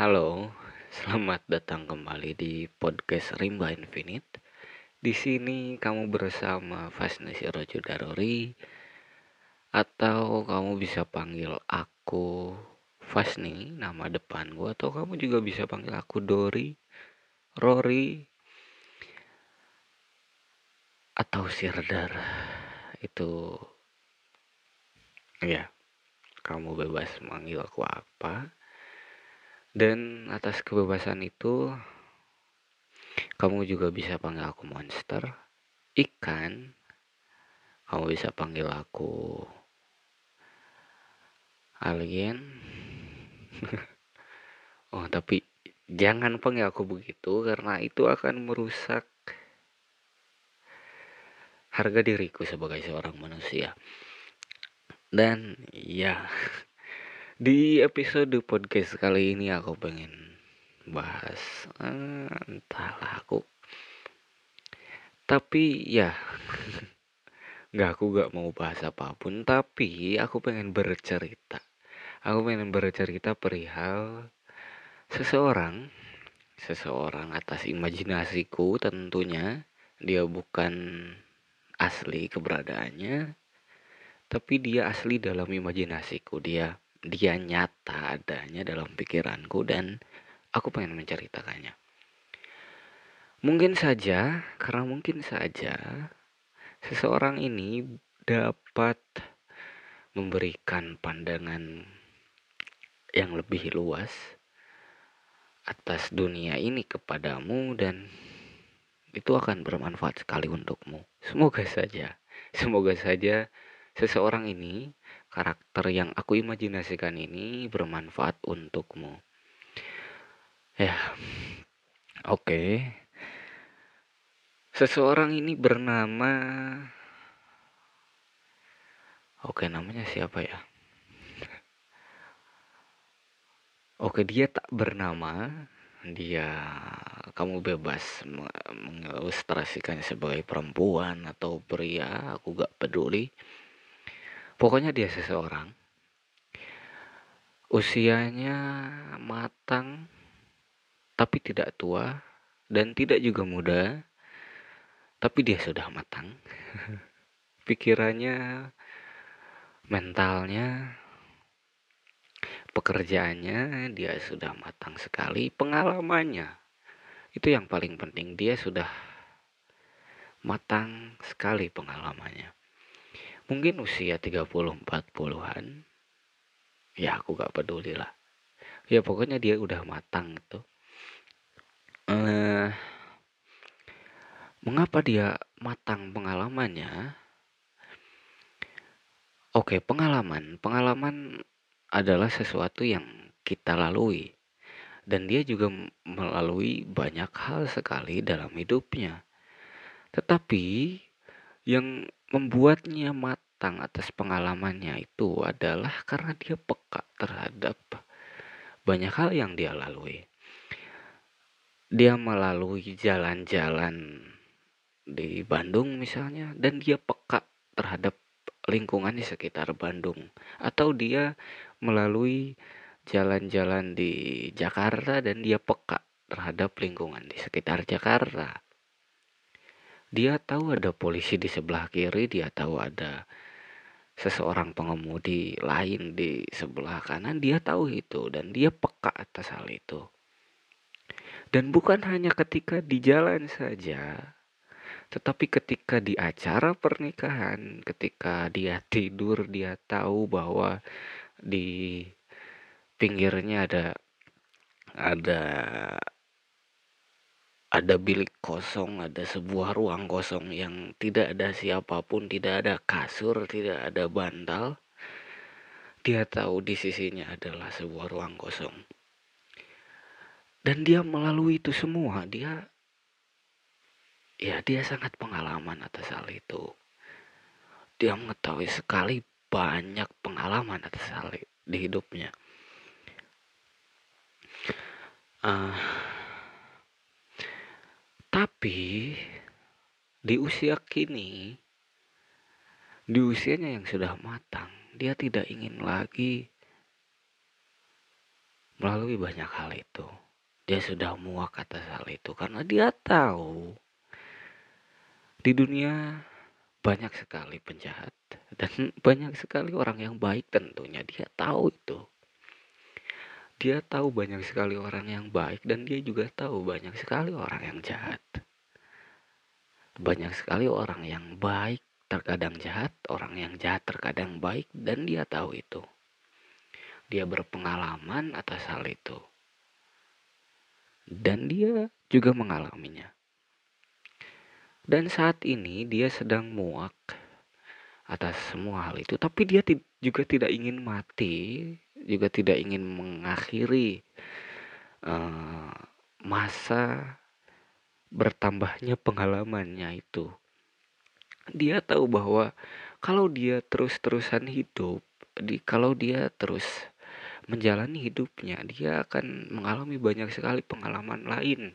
Halo, selamat datang kembali di podcast Rimba Infinite. Di sini kamu bersama Fasni Sirojo Darori atau kamu bisa panggil aku Fasni, nama depan gua atau kamu juga bisa panggil aku Dori, Rory atau Sirdar. Itu ya, kamu bebas manggil aku apa dan atas kebebasan itu kamu juga bisa panggil aku monster. Ikan kamu bisa panggil aku alien. Oh tapi jangan panggil aku begitu karena itu akan merusak harga diriku sebagai seorang manusia. Dan ya di episode podcast kali ini aku pengen bahas eh, entahlah aku. Tapi ya nggak aku nggak mau bahas apa pun tapi aku pengen bercerita. Aku pengen bercerita perihal seseorang seseorang atas imajinasiku tentunya dia bukan asli keberadaannya tapi dia asli dalam imajinasiku dia dia nyata adanya dalam pikiranku dan aku pengen menceritakannya. Mungkin saja, karena mungkin saja seseorang ini dapat memberikan pandangan yang lebih luas atas dunia ini kepadamu dan itu akan bermanfaat sekali untukmu. Semoga saja, semoga saja seseorang ini karakter yang aku imajinasikan ini bermanfaat untukmu. Ya, oke. Okay. Seseorang ini bernama, oke okay, namanya siapa ya? Oke, dia tak bernama. Dia kamu bebas mengilustrasikannya sebagai perempuan atau pria, aku gak peduli. Pokoknya dia seseorang. Usianya matang tapi tidak tua dan tidak juga muda tapi dia sudah matang. Pikirannya mentalnya pekerjaannya dia sudah matang sekali. Pengalamannya itu yang paling penting. Dia sudah matang sekali pengalamannya mungkin usia 30-40an ya aku gak peduli lah ya pokoknya dia udah matang itu uh, mengapa dia matang pengalamannya? Oke pengalaman. Pengalaman adalah sesuatu yang kita lalui. Dan dia juga melalui banyak hal sekali dalam hidupnya. Tetapi yang membuatnya matang atas pengalamannya itu adalah karena dia peka terhadap banyak hal yang dia lalui. Dia melalui jalan-jalan di Bandung misalnya dan dia peka terhadap lingkungan di sekitar Bandung atau dia melalui jalan-jalan di Jakarta dan dia peka terhadap lingkungan di sekitar Jakarta dia tahu ada polisi di sebelah kiri, dia tahu ada seseorang pengemudi lain di sebelah kanan, dia tahu itu dan dia peka atas hal itu. Dan bukan hanya ketika di jalan saja, tetapi ketika di acara pernikahan, ketika dia tidur, dia tahu bahwa di pinggirnya ada ada ada bilik kosong, ada sebuah ruang kosong yang tidak ada siapa pun, tidak ada kasur, tidak ada bantal. Dia tahu di sisinya adalah sebuah ruang kosong. Dan dia melalui itu semua, dia ya dia sangat pengalaman atas hal itu. Dia mengetahui sekali banyak pengalaman atas hal di hidupnya. Uh, tapi di usia kini, di usianya yang sudah matang, dia tidak ingin lagi melalui banyak hal itu. Dia sudah muak atas hal itu karena dia tahu di dunia banyak sekali penjahat dan banyak sekali orang yang baik tentunya dia tahu itu. Dia tahu banyak sekali orang yang baik dan dia juga tahu banyak sekali orang yang jahat. Banyak sekali orang yang baik terkadang jahat, orang yang jahat terkadang baik dan dia tahu itu. Dia berpengalaman atas hal itu. Dan dia juga mengalaminya. Dan saat ini dia sedang muak atas semua hal itu, tapi dia juga tidak ingin mati, juga tidak ingin mengakhiri uh, masa bertambahnya pengalamannya itu. Dia tahu bahwa kalau dia terus-terusan hidup, di kalau dia terus menjalani hidupnya, dia akan mengalami banyak sekali pengalaman lain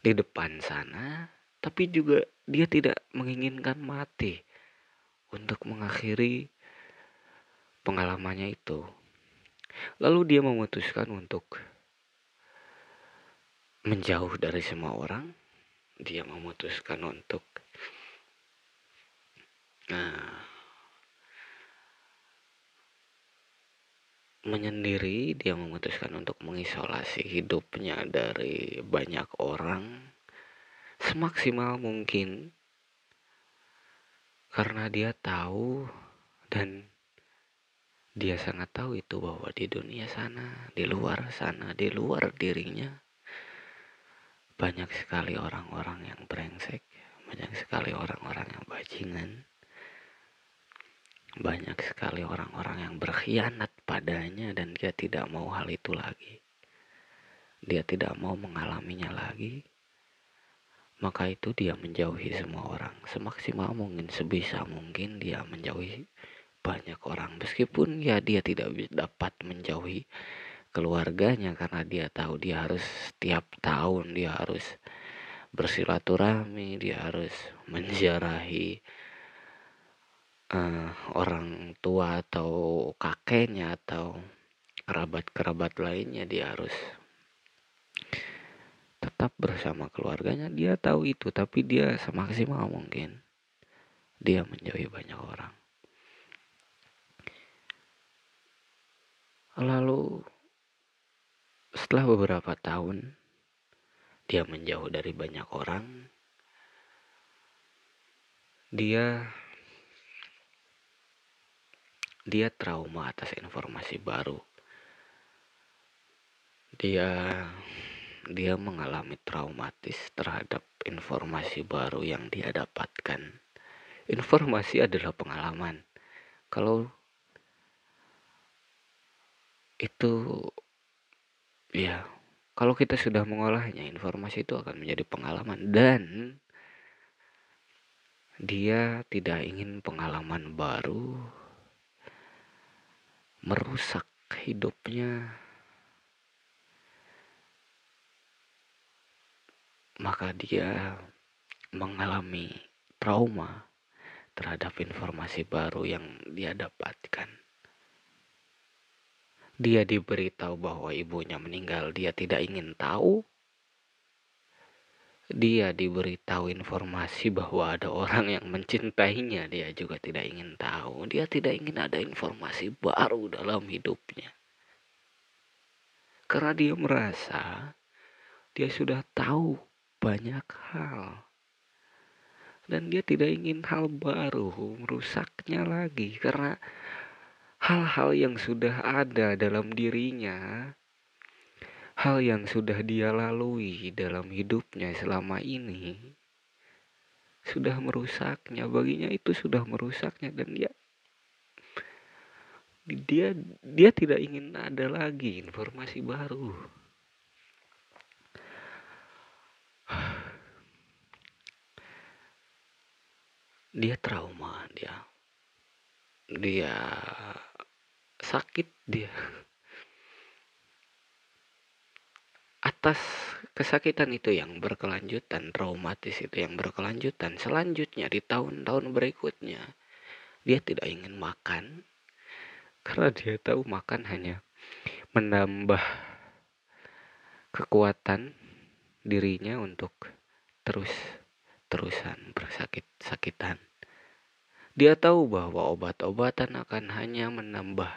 di depan sana, tapi juga dia tidak menginginkan mati untuk mengakhiri pengalamannya itu. Lalu dia memutuskan untuk menjauh dari semua orang. Dia memutuskan untuk nah, menyendiri, dia memutuskan untuk mengisolasi hidupnya dari banyak orang semaksimal mungkin karena dia tahu dan dia sangat tahu itu bahwa di dunia sana, di luar sana, di luar dirinya banyak sekali orang-orang yang brengsek, banyak sekali orang-orang yang bajingan, banyak sekali orang-orang yang berkhianat padanya dan dia tidak mau hal itu lagi. Dia tidak mau mengalaminya lagi. Maka itu dia menjauhi semua orang. Semaksimal mungkin, sebisa mungkin dia menjauhi banyak orang. Meskipun ya dia tidak dapat menjauhi keluarganya karena dia tahu dia harus setiap tahun dia harus bersilaturahmi, dia harus menziarahi uh, orang tua atau kakeknya atau kerabat-kerabat lainnya dia harus tetap bersama keluarganya. Dia tahu itu tapi dia semaksimal mungkin dia menjauhi banyak orang. Lalu setelah beberapa tahun dia menjauh dari banyak orang dia dia trauma atas informasi baru. Dia dia mengalami traumatis terhadap informasi baru yang dia dapatkan. Informasi adalah pengalaman. Kalau itu ya kalau kita sudah mengolahnya informasi itu akan menjadi pengalaman. Dan dia tidak ingin pengalaman baru merusak hidupnya. Maka dia mengalami trauma terhadap informasi baru yang dia dapatkan. Dia diberitahu bahwa ibunya meninggal, dia tidak ingin tahu dia diberitahu informasi bahwa ada orang yang mencintainya, dia juga tidak ingin tahu. Dia tidak ingin ada informasi baru dalam hidupnya. Karena dia merasa dia sudah tahu banyak hal. Dan dia tidak ingin hal baru merusaknya lagi karena hal-hal yang sudah ada dalam dirinya hal yang sudah dia lalui dalam hidupnya selama ini sudah merusaknya baginya itu sudah merusaknya dan dia dia dia tidak ingin ada lagi informasi baru. Dia trauma dia dia sakit dia atas kesakitan itu yang berkelanjutan, traumatis itu yang berkelanjutan, selanjutnya di tahun-tahun berikutnya dia tidak ingin makan karena dia tahu makan hanya menambah kekuatan dirinya untuk terus terusan bersakit-sakitan. Dia tahu bahwa obat-obatan akan hanya menambah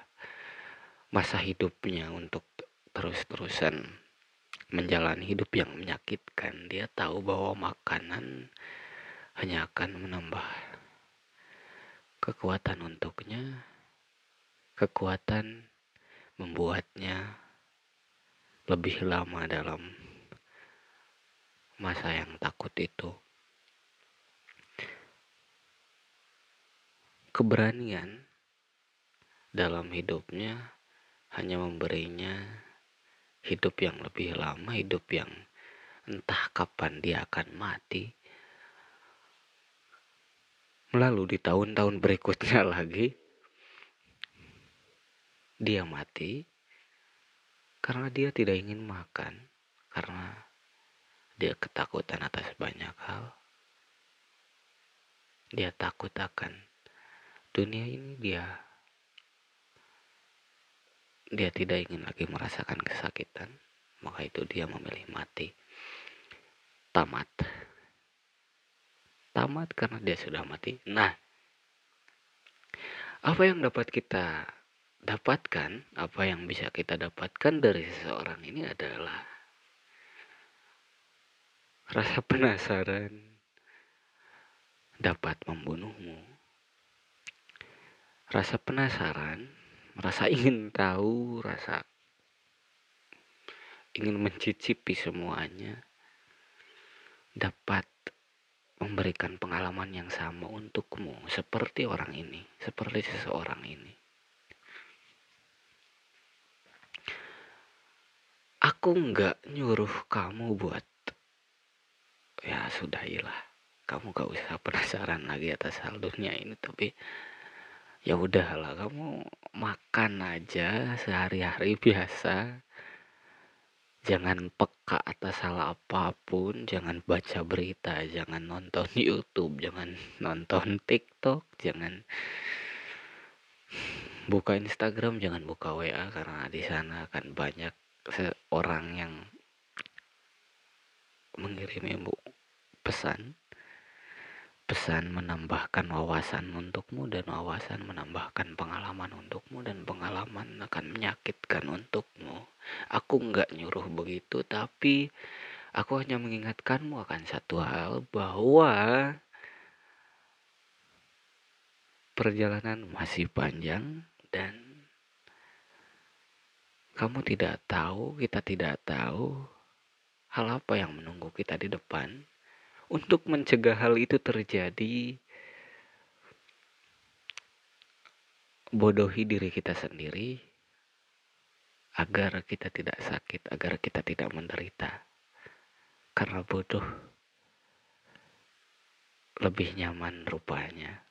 masa hidupnya untuk terus-terusan menjalani hidup yang menyakitkan. Dia tahu bahwa makanan hanya akan menambah kekuatan untuknya, kekuatan membuatnya lebih lama dalam masa yang takut itu. Keberanian dalam hidupnya hanya memberinya hidup yang lebih lama, hidup yang entah kapan dia akan mati. Lalu di tahun-tahun berikutnya lagi, dia mati karena dia tidak ingin makan, karena dia ketakutan atas banyak hal. Dia takut akan dunia ini dia dia tidak ingin lagi merasakan kesakitan, maka itu dia memilih mati. Tamat. Tamat karena dia sudah mati. Nah, apa yang dapat kita dapatkan, apa yang bisa kita dapatkan dari seseorang ini adalah rasa penasaran dapat membunuhmu. Rasa penasaran rasa ingin tahu, rasa ingin mencicipi semuanya, dapat memberikan pengalaman yang sama untukmu, seperti orang ini, seperti seseorang ini. Aku nggak nyuruh kamu buat, ya sudahilah, kamu gak usah penasaran lagi atas hal dunia ini, tapi ya udahlah kamu makan aja sehari-hari biasa. Jangan peka atas hal apa pun jangan baca berita jangan nonton YouTube jangan nonton TikTok jangan buka Instagram jangan buka WA karena di sana akan banyak orang yang mengirimi pesan pesan menambahkan wawasan untukmu dan wawasan menambahkan pengalaman untukmu dan pengalaman akan menyakitkan untukmu. Aku nggak nyuruh begitu, tapi aku hanya mengingatkanmu akan satu hal bahwa perjalanan masih panjang dan kamu tidak tahu, kita tidak tahu hal apa yang menunggu kita di depan untuk mencegah hal itu terjadi, bodohi diri kita sendiri agar kita tidak sakit, agar kita tidak menderita. Karena bodoh lebih nyaman rupanya.